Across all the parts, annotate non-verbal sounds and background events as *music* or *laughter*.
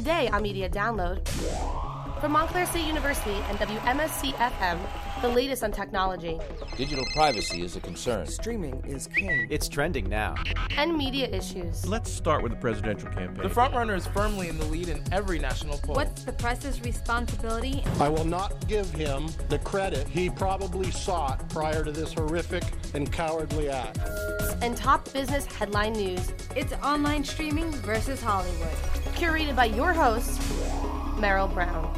Today on Media Download, from Montclair State University and WMSC FM, the latest on technology. Digital privacy is a concern. Streaming is king. It's trending now. And media issues. Let's start with the presidential campaign. The frontrunner is firmly in the lead in every national poll. What's the press's responsibility? I will not give him the credit he probably sought prior to this horrific and cowardly act. And top business headline news. It's online streaming versus Hollywood. Curated by your host, Merrill Brown.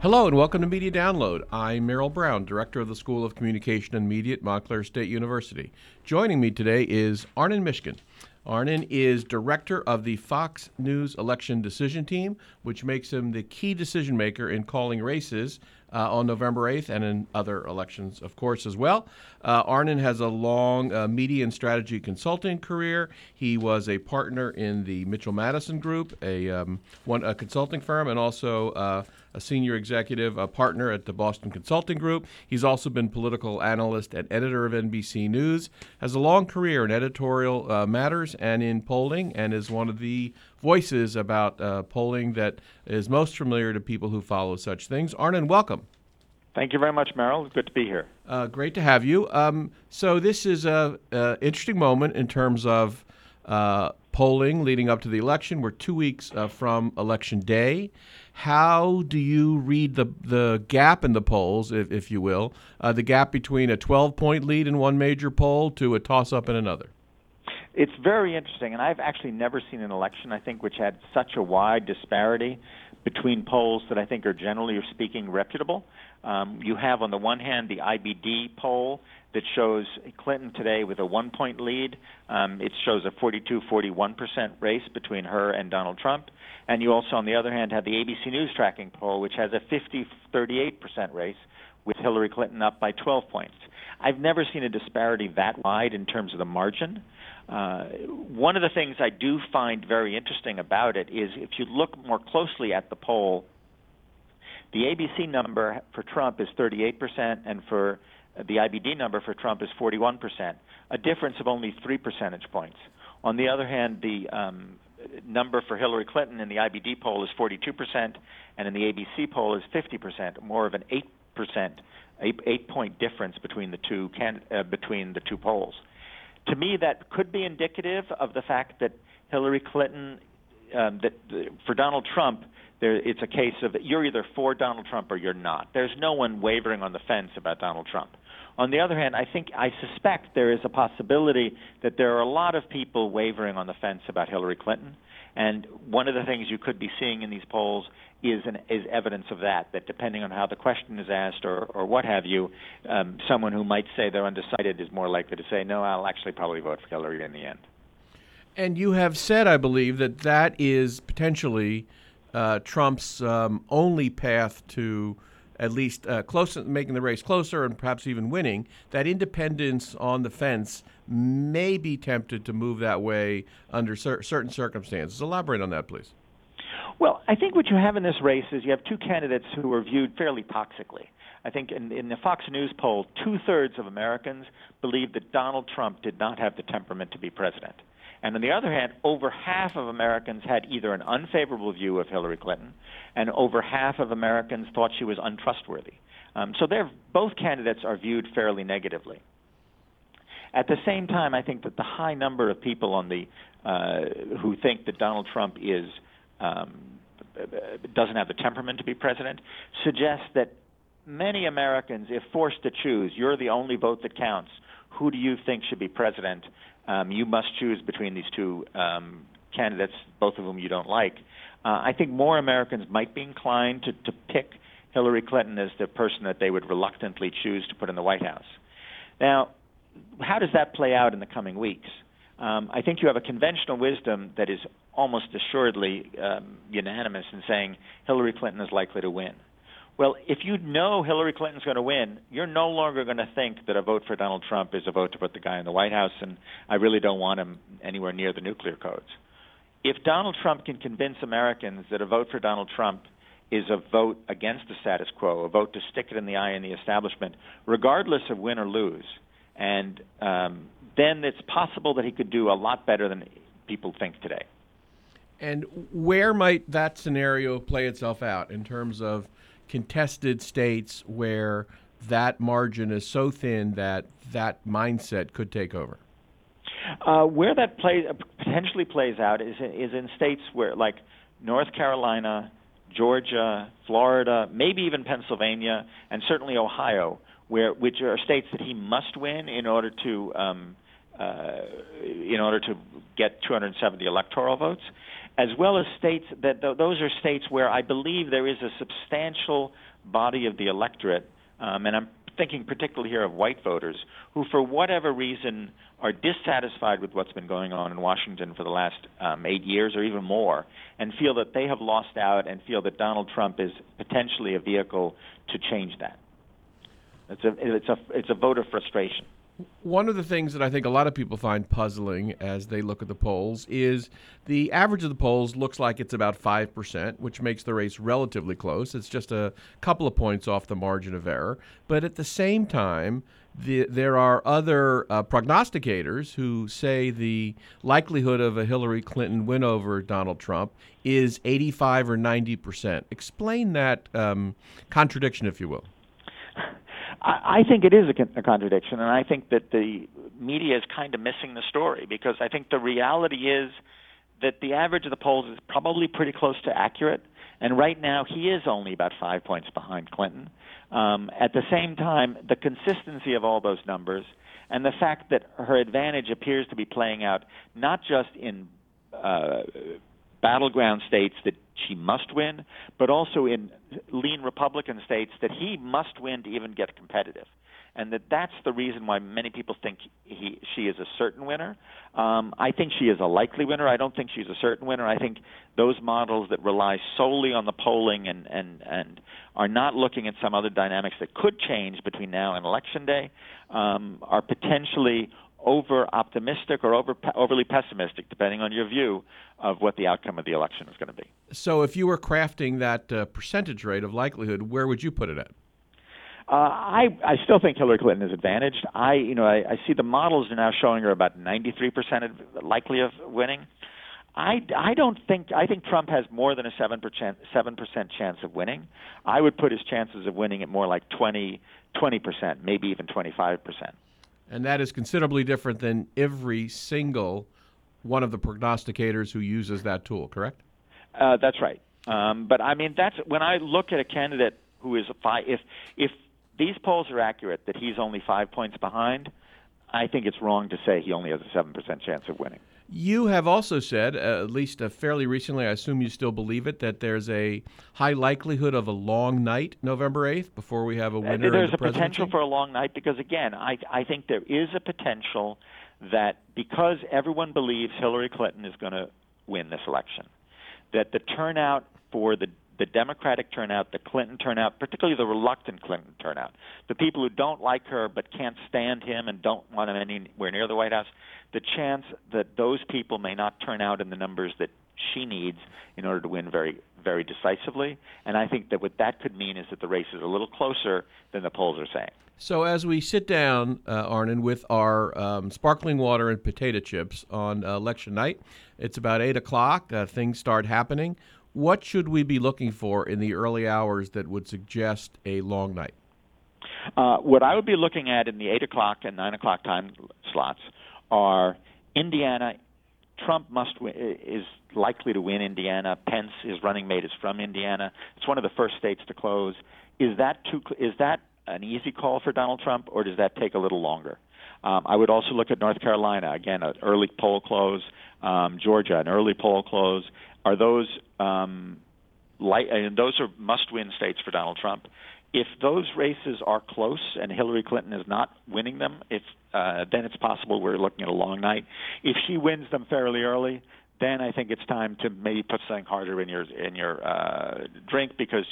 Hello and welcome to Media Download. I'm Merrill Brown, Director of the School of Communication and Media at Montclair State University. Joining me today is Arnon Mishkin. Arnon is director of the Fox News election decision team, which makes him the key decision maker in calling races uh, on November 8th and in other elections, of course, as well. Uh, Arnon has a long uh, media and strategy consulting career. He was a partner in the Mitchell Madison Group, a, um, one, a consulting firm, and also uh, a senior executive, a partner at the Boston Consulting Group. He's also been political analyst and editor of NBC News. Has a long career in editorial uh, matters and in polling, and is one of the voices about uh, polling that is most familiar to people who follow such things. Arnon, welcome. Thank you very much, Merrill. Good to be here. Uh, great to have you. Um, so this is a, a, interesting moment in terms of uh, polling leading up to the election. We're two weeks uh, from election day. How do you read the the gap in the polls, if, if you will, uh, the gap between a 12 point lead in one major poll to a toss up in another? It's very interesting, and I've actually never seen an election, I think, which had such a wide disparity between polls that I think are generally speaking reputable. Um, you have, on the one hand, the IBD poll that shows Clinton today with a one point lead. Um, it shows a 42 41% race between her and Donald Trump. And you also, on the other hand, have the ABC News tracking poll, which has a 50 38% race with Hillary Clinton up by 12 points. I've never seen a disparity that wide in terms of the margin. Uh, one of the things I do find very interesting about it is if you look more closely at the poll, the ABC number for Trump is 38%, and for the IBD number for Trump is 41%, a difference of only three percentage points. On the other hand, the um, number for Hillary Clinton in the IBD poll is 42%, and in the ABC poll is 50%, more of an 8%, eight, eight point difference between the two can, uh, between the two polls. To me, that could be indicative of the fact that Hillary Clinton, um, that for Donald Trump, there, it's a case of you're either for Donald Trump or you're not. There's no one wavering on the fence about Donald Trump. On the other hand, I think I suspect there is a possibility that there are a lot of people wavering on the fence about Hillary Clinton. And one of the things you could be seeing in these polls is an, is evidence of that. That depending on how the question is asked or, or what have you, um, someone who might say they're undecided is more likely to say, "No, I'll actually probably vote for Hillary in the end." And you have said, I believe, that that is potentially uh, Trump's um, only path to at least uh, close, making the race closer and perhaps even winning, that independents on the fence may be tempted to move that way under cer- certain circumstances. Elaborate on that, please. Well, I think what you have in this race is you have two candidates who are viewed fairly toxically. I think in, in the Fox News poll, two thirds of Americans believe that Donald Trump did not have the temperament to be president. And on the other hand, over half of Americans had either an unfavorable view of Hillary Clinton, and over half of Americans thought she was untrustworthy. Um, so both candidates are viewed fairly negatively. At the same time, I think that the high number of people on the uh, who think that Donald Trump is um, doesn't have the temperament to be president suggests that many Americans, if forced to choose, you're the only vote that counts. Who do you think should be president? Um, you must choose between these two um, candidates, both of whom you don't like. Uh, I think more Americans might be inclined to, to pick Hillary Clinton as the person that they would reluctantly choose to put in the White House. Now, how does that play out in the coming weeks? Um, I think you have a conventional wisdom that is almost assuredly um, unanimous in saying Hillary Clinton is likely to win. Well, if you know Hillary Clinton's going to win, you're no longer going to think that a vote for Donald Trump is a vote to put the guy in the White House, and I really don't want him anywhere near the nuclear codes. If Donald Trump can convince Americans that a vote for Donald Trump is a vote against the status quo, a vote to stick it in the eye in the establishment, regardless of win or lose, and um, then it's possible that he could do a lot better than people think today. And where might that scenario play itself out in terms of contested states where that margin is so thin that that mindset could take over? Uh, where that play, uh, potentially plays out is is in states where, like North Carolina, Georgia, Florida, maybe even Pennsylvania, and certainly Ohio, where which are states that he must win in order to um, uh, in order to get 270 electoral votes, as well as states that th- those are states where I believe there is a substantial body of the electorate, um, and I'm thinking particularly here of white voters who, for whatever reason, are dissatisfied with what's been going on in Washington for the last um, eight years or even more, and feel that they have lost out and feel that Donald Trump is potentially a vehicle to change that. It's a it's a it's a voter frustration. One of the things that I think a lot of people find puzzling as they look at the polls is the average of the polls looks like it's about 5%, which makes the race relatively close. It's just a couple of points off the margin of error. But at the same time, the, there are other uh, prognosticators who say the likelihood of a Hillary Clinton win over Donald Trump is 85 or 90%. Explain that um, contradiction, if you will. I, think it is a, a contradiction, and I think that the media is kind of missing the story because I think the reality is that the average of the polls is probably pretty close to accurate, and right now he is only about five points behind Clinton. Um, at the same time, the consistency of all those numbers and the fact that her advantage appears to be playing out not just in uh, battleground states that she must win, but also in lean Republican states that he must win to even get competitive. And that that's the reason why many people think he she is a certain winner. Um, I think she is a likely winner. I don't think she's a certain winner. I think those models that rely solely on the polling and and and are not looking at some other dynamics that could change between now and election day um, are potentially over optimistic or over overly pessimistic, depending on your view of what the outcome of the election is going to be. So, if you were crafting that uh, percentage rate of likelihood, where would you put it at? Uh, I I still think Hillary Clinton is advantaged. I you know I, I see the models are now showing her about 93 percent likely of winning. I, I don't think I think Trump has more than a seven percent seven percent chance of winning. I would put his chances of winning at more like 20 20 percent, maybe even 25 percent. And that is considerably different than every single one of the prognosticators who uses that tool, correct? Uh, that's right. Um, but I mean, that's when I look at a candidate who is five. If if these polls are accurate, that he's only five points behind, I think it's wrong to say he only has a seven percent chance of winning. You have also said, uh, at least uh, fairly recently, I assume you still believe it, that there's a high likelihood of a long night November 8th before we have a winner. There's the president. There's a potential for a long night because, again, I, I think there is a potential that because everyone believes Hillary Clinton is going to win this election, that the turnout for the the Democratic turnout, the Clinton turnout, particularly the reluctant Clinton turnout, the people who don't like her but can't stand him and don't want him anywhere near the White House, the chance that those people may not turn out in the numbers that she needs in order to win very very decisively. And I think that what that could mean is that the race is a little closer than the polls are saying. So as we sit down, uh, Arnon, with our um, sparkling water and potato chips on uh, election night, it's about eight o'clock. Uh, things start happening. What should we be looking for in the early hours that would suggest a long night? Uh, what I would be looking at in the eight o'clock and nine o'clock time slots are Indiana. Trump must win, is likely to win Indiana. Pence, his running mate, is from Indiana. It's one of the first states to close. Is that too? Is that an easy call for Donald Trump, or does that take a little longer? Um, I would also look at North Carolina again, an early poll close. Um, Georgia, an early poll close. Are those um, light? And those are must-win states for Donald Trump if those races are close and Hillary Clinton is not winning them, if uh, then it's possible we're looking at a long night. If she wins them fairly early, then I think it's time to maybe put something harder in your in your uh, drink because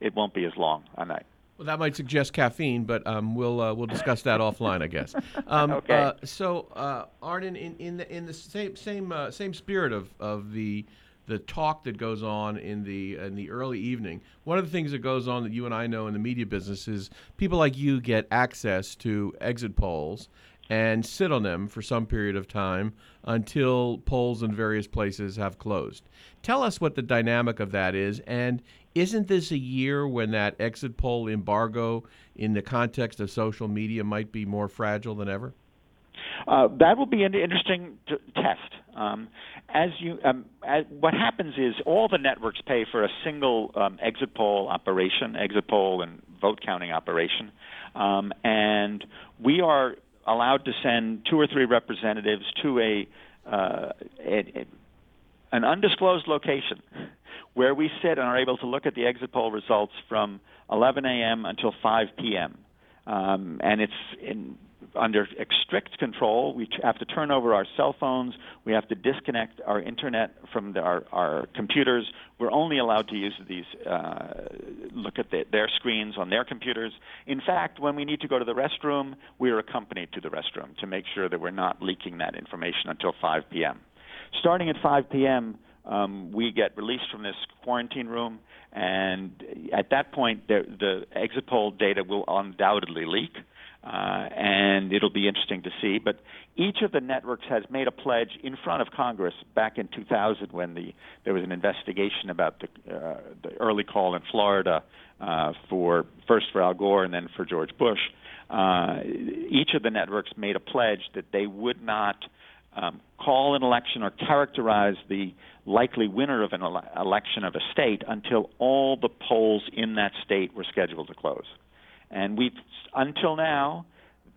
it won't be as long a night. Well, that might suggest caffeine, but um, we'll uh, we'll discuss that offline, I guess. *laughs* Um, okay. Uh, so, uh, Arnon, in, in the in the same same uh, same spirit of, of the the talk that goes on in the in the early evening. One of the things that goes on that you and I know in the media business is people like you get access to exit polls and sit on them for some period of time until polls in various places have closed. Tell us what the dynamic of that is, and isn't this a year when that exit poll embargo, in the context of social media, might be more fragile than ever? Uh, that will be an interesting t- test. Um, as you, um, as, what happens is all the networks pay for a single um, exit poll operation, exit poll and vote counting operation, um, and we are allowed to send two or three representatives to a, uh, a, a an undisclosed location where we sit and are able to look at the exit poll results from 11 a.m. until 5 p.m. Um, and it's in under strict control. We have to turn over our cell phones. We have to disconnect our internet from the, our, our computers. We're only allowed to use these, uh, look at the, their screens on their computers. In fact, when we need to go to the restroom, we are accompanied to the restroom to make sure that we're not leaking that information until 5 p.m. Starting at 5 p.m., um, we get released from this quarantine room, and at that point, the, the exit poll data will undoubtedly leak. Uh, and it'll be interesting to see. But each of the networks has made a pledge in front of Congress back in 2000 when the, there was an investigation about the, uh, the early call in Florida uh, for first for Al Gore and then for George Bush. Uh, each of the networks made a pledge that they would not um, call an election or characterize the likely winner of an ele- election of a state until all the polls in that state were scheduled to close. And we've, until now,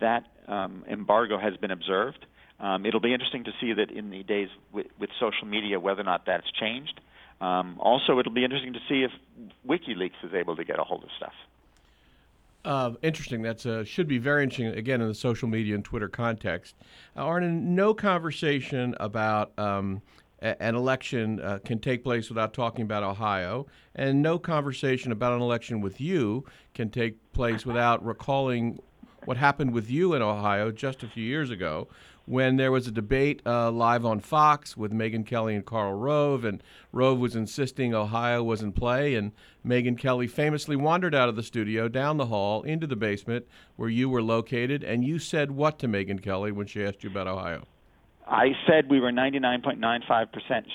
that um, embargo has been observed. Um, it'll be interesting to see that in the days with, with social media whether or not that's changed. Um, also, it'll be interesting to see if WikiLeaks is able to get a hold of stuff. Uh, interesting. That's uh, should be very interesting. Again, in the social media and Twitter context, uh, Arnon, no conversation about um, an election uh, can take place without talking about Ohio, and no conversation about an election with you can take place without recalling what happened with you in Ohio just a few years ago when there was a debate uh, live on Fox with Megyn Kelly and Karl Rove, and Rove was insisting Ohio was in play, and Megyn Kelly famously wandered out of the studio, down the hall, into the basement where you were located, and you said what to Megyn Kelly when she asked you about Ohio? I said we were 99.95%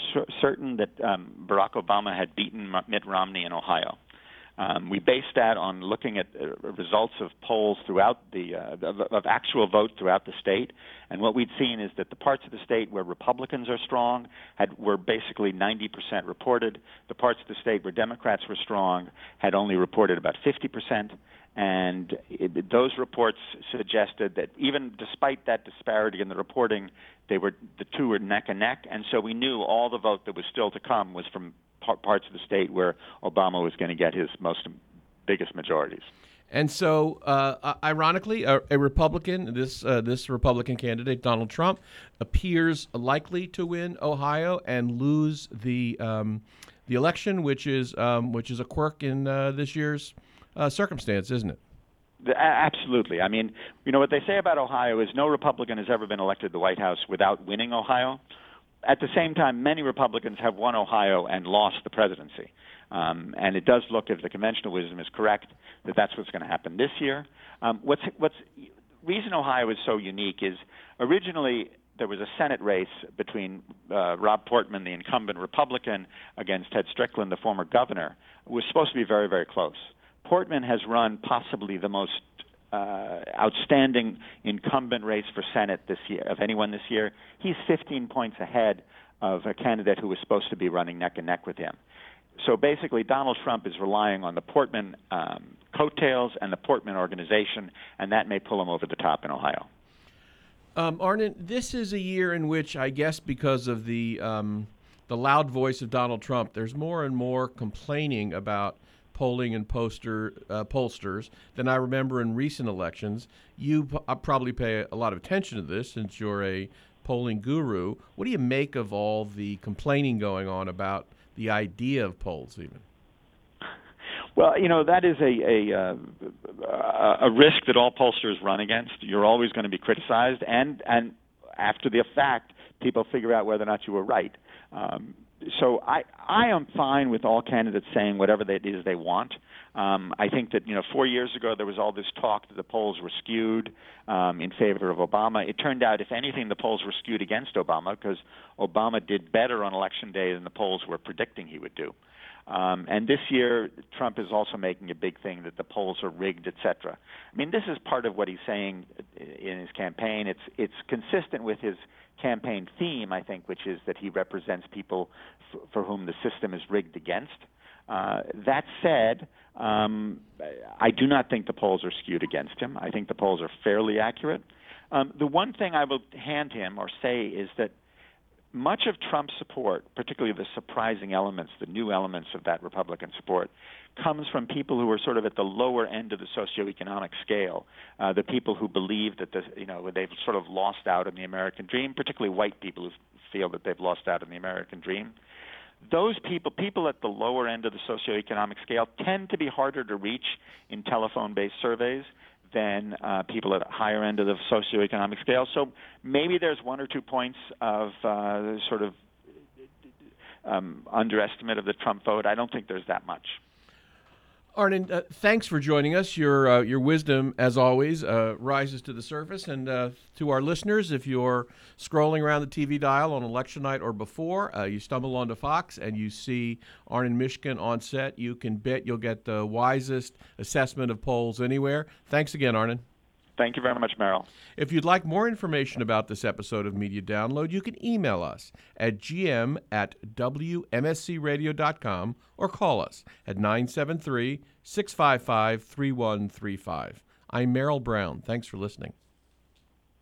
certain that um, Barack Obama had beaten Mitt Romney in Ohio. Um, we based that on looking at uh, results of polls throughout the uh, of, of actual votes throughout the state, and what we'd seen is that the parts of the state where Republicans are strong had were basically 90% reported. The parts of the state where Democrats were strong had only reported about 50%. And it, those reports suggested that even despite that disparity in the reporting, they were the two were neck and neck, and so we knew all the vote that was still to come was from parts of the state where Obama was going to get his most biggest majorities. And so, uh, ironically, a, a, Republican, this uh, this Republican candidate, Donald Trump, appears likely to win Ohio and lose the um, the election, which is um, which is a quirk in uh, this year's uh, circumstance, isn't it? Absolutely. I mean, you know what they say about Ohio is no Republican has ever been elected to the White House without winning Ohio at the same time, many Republicans have won Ohio and lost the presidency. Um, and it does look, if the conventional wisdom is correct, that that's what's going to happen this year. Um, what's what's reason Ohio is so unique is originally there was a Senate race between uh, Rob Portman, the incumbent Republican, against Ted Strickland, the former governor. It was supposed to be very, very close. Portman has run possibly the most uh, outstanding incumbent race for Senate this year of anyone this year. He's 15 points ahead of a candidate who was supposed to be running neck and neck with him. So basically, Donald Trump is relying on the Portman um, coattails and the Portman organization, and that may pull him over the top in Ohio. Um, Arnon, this is a year in which I guess because of the um, the loud voice of Donald Trump, there's more and more complaining about polling and poster uh, pollsters than I remember in recent elections. You p- uh, probably pay a lot of attention to this since you're a polling guru. What do you make of all the complaining going on about the idea of polls, even? Well, you know that is a a, uh, a risk that all pollsters run against. You're always going to be criticized, and and after the fact, people figure out whether or not you were right. Um, so I I am fine with all candidates saying whatever it is they want. Um, I think that you know four years ago there was all this talk that the polls were skewed um, in favor of Obama. It turned out, if anything, the polls were skewed against Obama because Obama did better on election day than the polls were predicting he would do. Um, and this year, Trump is also making a big thing that the polls are rigged, etc. I mean, this is part of what he's saying in his campaign. It's it's consistent with his campaign theme, I think, which is that he represents people f- for whom the system is rigged against. Uh, that said, um, I do not think the polls are skewed against him. I think the polls are fairly accurate. Um, the one thing I will hand him or say is that much of Trump's support, particularly the surprising elements, the new elements of that Republican support, comes from people who are sort of at the lower end of the socioeconomic scale. Uh, the people who believe that the, you know they've sort of lost out in the American dream, particularly white people who feel that they've lost out in the American dream. Those people, people at the lower end of the socioeconomic scale, tend to be harder to reach in telephone-based surveys than uh, people at a higher end of the socioeconomic scale. So maybe there's one or two points of uh, sort of um, underestimate of the Trump vote. I don't think there's that much. Arnon, uh, thanks for joining us. Your uh, your wisdom, as always, uh, rises to the surface. And uh, to our listeners, if you're scrolling around the TV dial on election night or before, uh, you stumble onto Fox and you see Arnon Mishkin on set, you can bet you'll get the wisest assessment of polls anywhere. Thanks again, Arnon. Thank you very much, Merrill. If you'd like more information about this episode of Media Download, you can email us at gm at wmscradio.com or call us at 973 655 3135. I'm Merrill Brown. Thanks for listening.